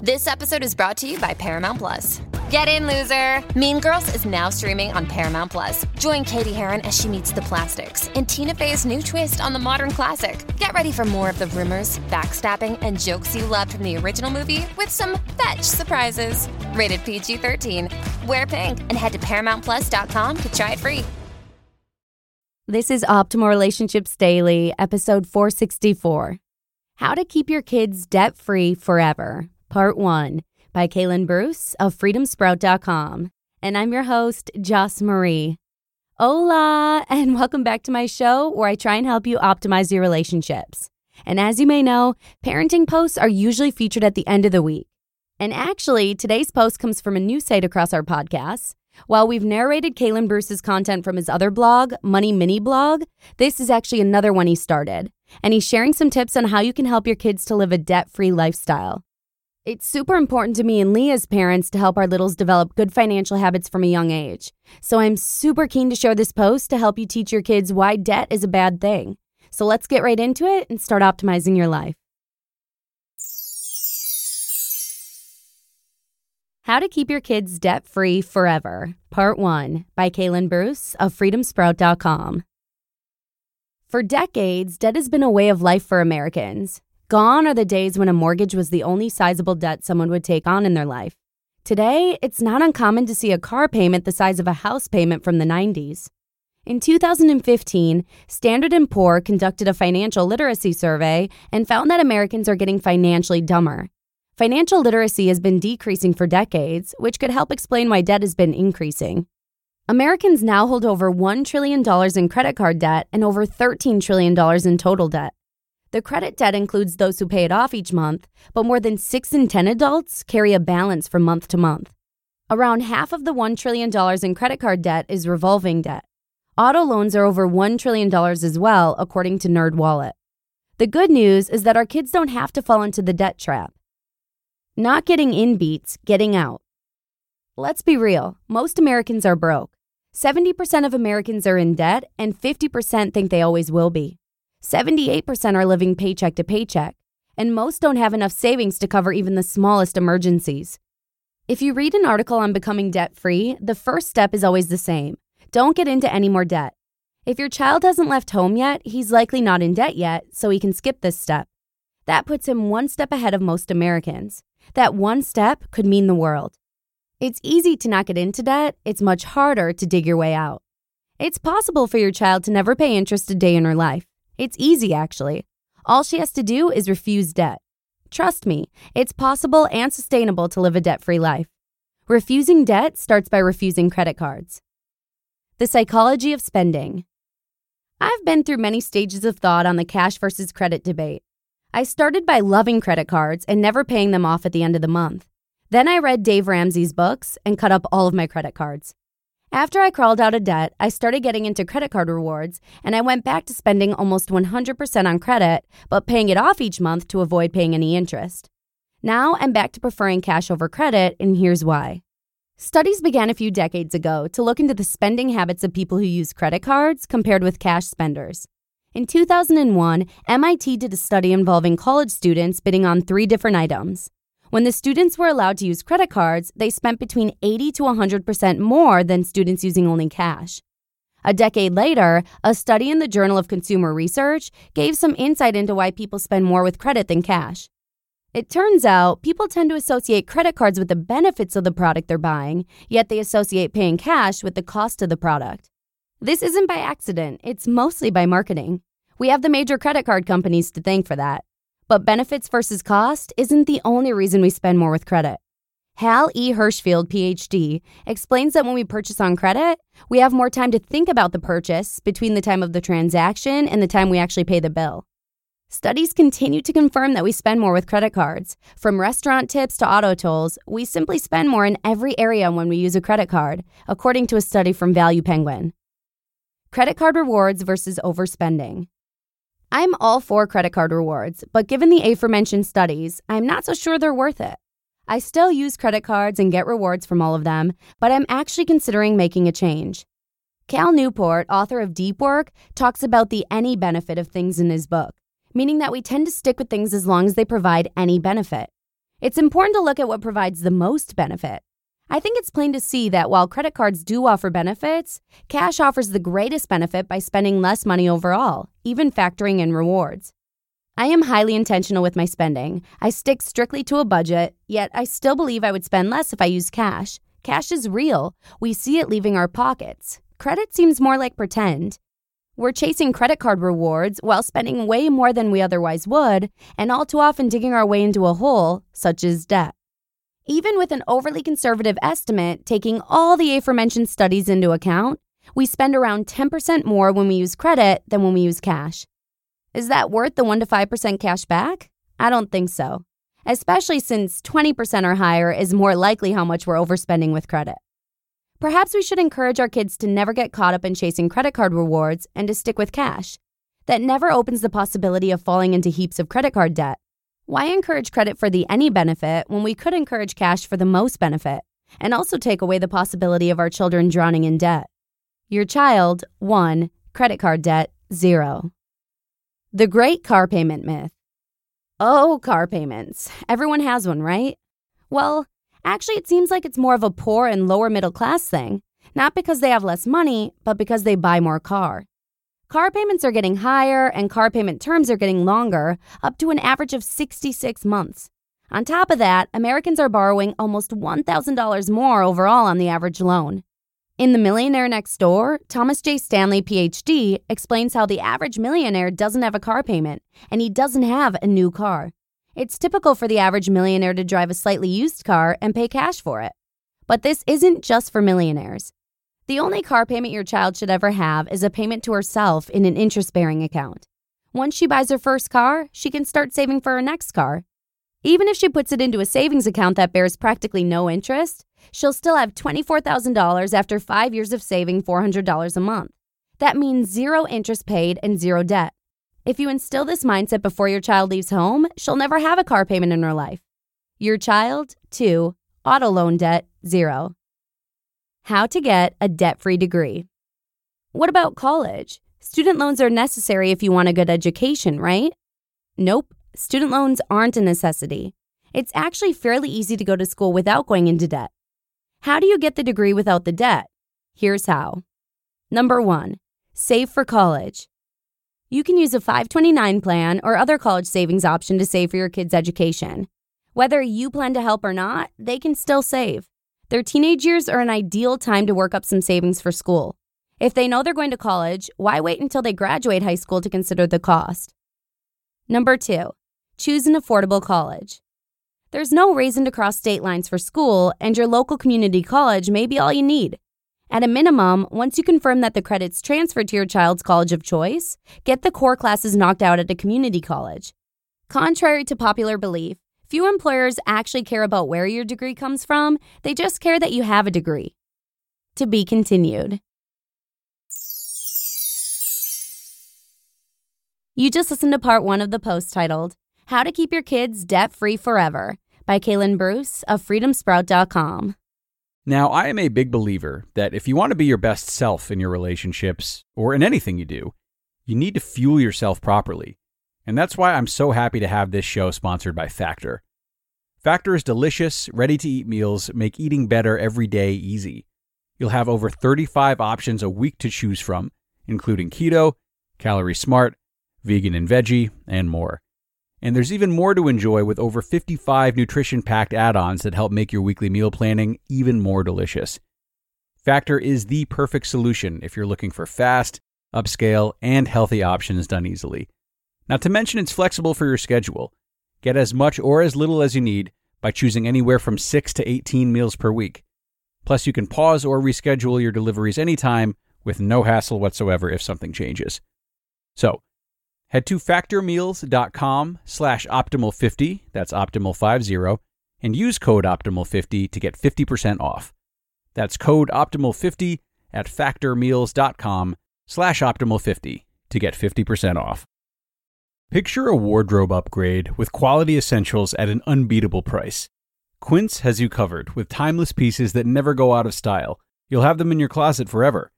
This episode is brought to you by Paramount Plus. Get in, loser! Mean Girls is now streaming on Paramount Plus. Join Cady Heron as she meets the plastics in Tina Fey's new twist on the modern classic. Get ready for more of the rumors, backstabbing, and jokes you loved from the original movie with some fetch surprises. Rated PG 13. Wear pink and head to ParamountPlus.com to try it free. This is Optimal Relationships Daily, episode 464 How to Keep Your Kids Debt Free Forever. Part 1 by Kalen Bruce of freedomsprout.com. And I'm your host, Joss Marie. Hola, and welcome back to my show where I try and help you optimize your relationships. And as you may know, parenting posts are usually featured at the end of the week. And actually, today's post comes from a new site across our podcast. While we've narrated Kalen Bruce's content from his other blog, Money Mini Blog, this is actually another one he started. And he's sharing some tips on how you can help your kids to live a debt free lifestyle. It's super important to me and Leah's parents to help our littles develop good financial habits from a young age. So I'm super keen to share this post to help you teach your kids why debt is a bad thing. So let's get right into it and start optimizing your life. How to Keep Your Kids Debt Free Forever, Part 1 by Kalen Bruce of freedomsprout.com. For decades, debt has been a way of life for Americans. Gone are the days when a mortgage was the only sizable debt someone would take on in their life. Today, it's not uncommon to see a car payment the size of a house payment from the 90s. In 2015, Standard & Poor conducted a financial literacy survey and found that Americans are getting financially dumber. Financial literacy has been decreasing for decades, which could help explain why debt has been increasing. Americans now hold over $1 trillion in credit card debt and over $13 trillion in total debt. The credit debt includes those who pay it off each month, but more than 6 in 10 adults carry a balance from month to month. Around half of the $1 trillion in credit card debt is revolving debt. Auto loans are over $1 trillion as well, according to NerdWallet. The good news is that our kids don't have to fall into the debt trap. Not getting in beats getting out. Let's be real, most Americans are broke. 70% of Americans are in debt, and 50% think they always will be. 78% are living paycheck to paycheck, and most don't have enough savings to cover even the smallest emergencies. If you read an article on becoming debt free, the first step is always the same don't get into any more debt. If your child hasn't left home yet, he's likely not in debt yet, so he can skip this step. That puts him one step ahead of most Americans. That one step could mean the world. It's easy to not get into debt, it's much harder to dig your way out. It's possible for your child to never pay interest a day in her life. It's easy, actually. All she has to do is refuse debt. Trust me, it's possible and sustainable to live a debt free life. Refusing debt starts by refusing credit cards. The psychology of spending. I've been through many stages of thought on the cash versus credit debate. I started by loving credit cards and never paying them off at the end of the month. Then I read Dave Ramsey's books and cut up all of my credit cards. After I crawled out of debt, I started getting into credit card rewards, and I went back to spending almost 100% on credit, but paying it off each month to avoid paying any interest. Now I'm back to preferring cash over credit, and here's why. Studies began a few decades ago to look into the spending habits of people who use credit cards compared with cash spenders. In 2001, MIT did a study involving college students bidding on three different items when the students were allowed to use credit cards, they spent between 80 to 100% more than students using only cash. A decade later, a study in the Journal of Consumer Research gave some insight into why people spend more with credit than cash. It turns out people tend to associate credit cards with the benefits of the product they're buying, yet they associate paying cash with the cost of the product. This isn't by accident, it's mostly by marketing. We have the major credit card companies to thank for that. But benefits versus cost isn't the only reason we spend more with credit. Hal E. Hershfield, PhD, explains that when we purchase on credit, we have more time to think about the purchase between the time of the transaction and the time we actually pay the bill. Studies continue to confirm that we spend more with credit cards. From restaurant tips to auto tolls, we simply spend more in every area when we use a credit card, according to a study from Value Penguin. Credit card rewards versus overspending. I'm all for credit card rewards, but given the aforementioned studies, I'm not so sure they're worth it. I still use credit cards and get rewards from all of them, but I'm actually considering making a change. Cal Newport, author of Deep Work, talks about the any benefit of things in his book meaning that we tend to stick with things as long as they provide any benefit. It's important to look at what provides the most benefit. I think it's plain to see that while credit cards do offer benefits, cash offers the greatest benefit by spending less money overall, even factoring in rewards. I am highly intentional with my spending. I stick strictly to a budget, yet I still believe I would spend less if I used cash. Cash is real. We see it leaving our pockets. Credit seems more like pretend. We're chasing credit card rewards while spending way more than we otherwise would, and all too often digging our way into a hole, such as debt. Even with an overly conservative estimate, taking all the aforementioned studies into account, we spend around 10% more when we use credit than when we use cash. Is that worth the 1 to 5% cash back? I don't think so, especially since 20% or higher is more likely how much we're overspending with credit. Perhaps we should encourage our kids to never get caught up in chasing credit card rewards and to stick with cash. That never opens the possibility of falling into heaps of credit card debt. Why encourage credit for the any benefit when we could encourage cash for the most benefit and also take away the possibility of our children drowning in debt? Your child, 1. Credit card debt, 0. The Great Car Payment Myth. Oh, car payments. Everyone has one, right? Well, Actually, it seems like it's more of a poor and lower middle class thing, not because they have less money, but because they buy more car. Car payments are getting higher and car payment terms are getting longer, up to an average of 66 months. On top of that, Americans are borrowing almost $1,000 more overall on the average loan. In The Millionaire Next Door, Thomas J. Stanley, PhD, explains how the average millionaire doesn't have a car payment and he doesn't have a new car. It's typical for the average millionaire to drive a slightly used car and pay cash for it. But this isn't just for millionaires. The only car payment your child should ever have is a payment to herself in an interest bearing account. Once she buys her first car, she can start saving for her next car. Even if she puts it into a savings account that bears practically no interest, she'll still have $24,000 after five years of saving $400 a month. That means zero interest paid and zero debt. If you instill this mindset before your child leaves home, she'll never have a car payment in her life. Your child, 2. Auto loan debt, 0. How to get a debt free degree. What about college? Student loans are necessary if you want a good education, right? Nope, student loans aren't a necessity. It's actually fairly easy to go to school without going into debt. How do you get the degree without the debt? Here's how. Number one, save for college. You can use a 529 plan or other college savings option to save for your kids' education. Whether you plan to help or not, they can still save. Their teenage years are an ideal time to work up some savings for school. If they know they're going to college, why wait until they graduate high school to consider the cost? Number two, choose an affordable college. There's no reason to cross state lines for school, and your local community college may be all you need. At a minimum, once you confirm that the credits transferred to your child's college of choice, get the core classes knocked out at a community college. Contrary to popular belief, few employers actually care about where your degree comes from, they just care that you have a degree. To be continued. You just listened to part one of the post titled, How to Keep Your Kids Debt Free Forever by Kalen Bruce of freedomsprout.com. Now, I am a big believer that if you want to be your best self in your relationships or in anything you do, you need to fuel yourself properly. And that's why I'm so happy to have this show sponsored by Factor. Factor's delicious, ready to eat meals make eating better every day easy. You'll have over 35 options a week to choose from, including keto, calorie smart, vegan and veggie, and more. And there's even more to enjoy with over 55 nutrition packed add ons that help make your weekly meal planning even more delicious. Factor is the perfect solution if you're looking for fast, upscale, and healthy options done easily. Not to mention, it's flexible for your schedule. Get as much or as little as you need by choosing anywhere from 6 to 18 meals per week. Plus, you can pause or reschedule your deliveries anytime with no hassle whatsoever if something changes. So, head to factormeals.com slash optimal50, that's optimal50, and use code optimal50 to get 50% off. That's code optimal50 at factormeals.com slash optimal50 to get 50% off. Picture a wardrobe upgrade with quality essentials at an unbeatable price. Quince has you covered with timeless pieces that never go out of style. You'll have them in your closet forever.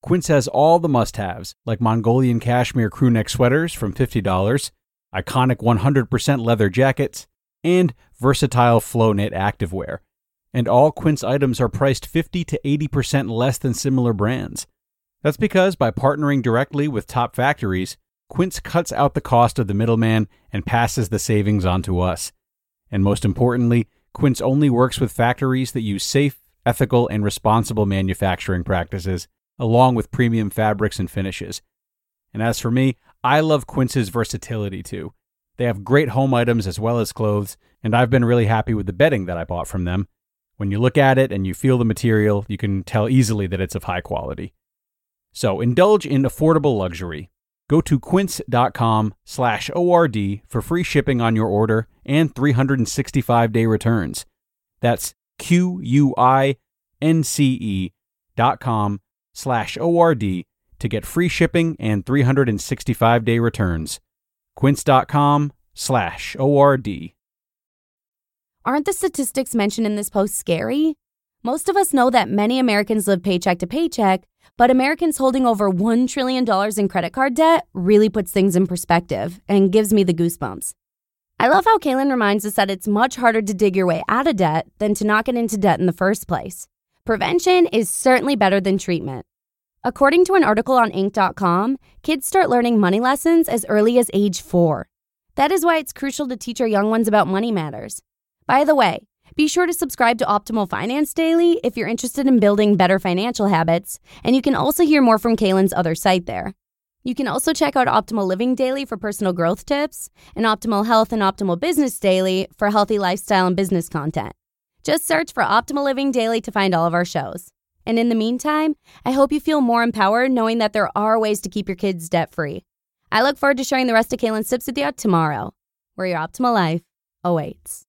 Quince has all the must haves, like Mongolian cashmere crewneck sweaters from $50, iconic 100% leather jackets, and versatile flow knit activewear. And all Quince items are priced 50 to 80% less than similar brands. That's because by partnering directly with top factories, Quince cuts out the cost of the middleman and passes the savings on to us. And most importantly, Quince only works with factories that use safe, ethical, and responsible manufacturing practices along with premium fabrics and finishes. And as for me, I love Quince's versatility too. They have great home items as well as clothes, and I've been really happy with the bedding that I bought from them. When you look at it and you feel the material, you can tell easily that it's of high quality. So indulge in affordable luxury. Go to quince.com slash ORD for free shipping on your order and 365 day returns. That's Q U I N C E dot com slash ORD to get free shipping and 365 day returns. Quince.com slash ORD. Aren't the statistics mentioned in this post scary? Most of us know that many Americans live paycheck to paycheck, but Americans holding over $1 trillion in credit card debt really puts things in perspective and gives me the goosebumps. I love how Kalen reminds us that it's much harder to dig your way out of debt than to not get into debt in the first place. Prevention is certainly better than treatment. According to an article on Inc.com, kids start learning money lessons as early as age four. That is why it's crucial to teach our young ones about money matters. By the way, be sure to subscribe to Optimal Finance Daily if you're interested in building better financial habits, and you can also hear more from Kalen's other site there. You can also check out Optimal Living Daily for personal growth tips, and Optimal Health and Optimal Business Daily for healthy lifestyle and business content. Just search for Optimal Living Daily to find all of our shows. And in the meantime, I hope you feel more empowered knowing that there are ways to keep your kids debt free. I look forward to sharing the rest of Kalen's tips with you tomorrow, where your optimal life awaits.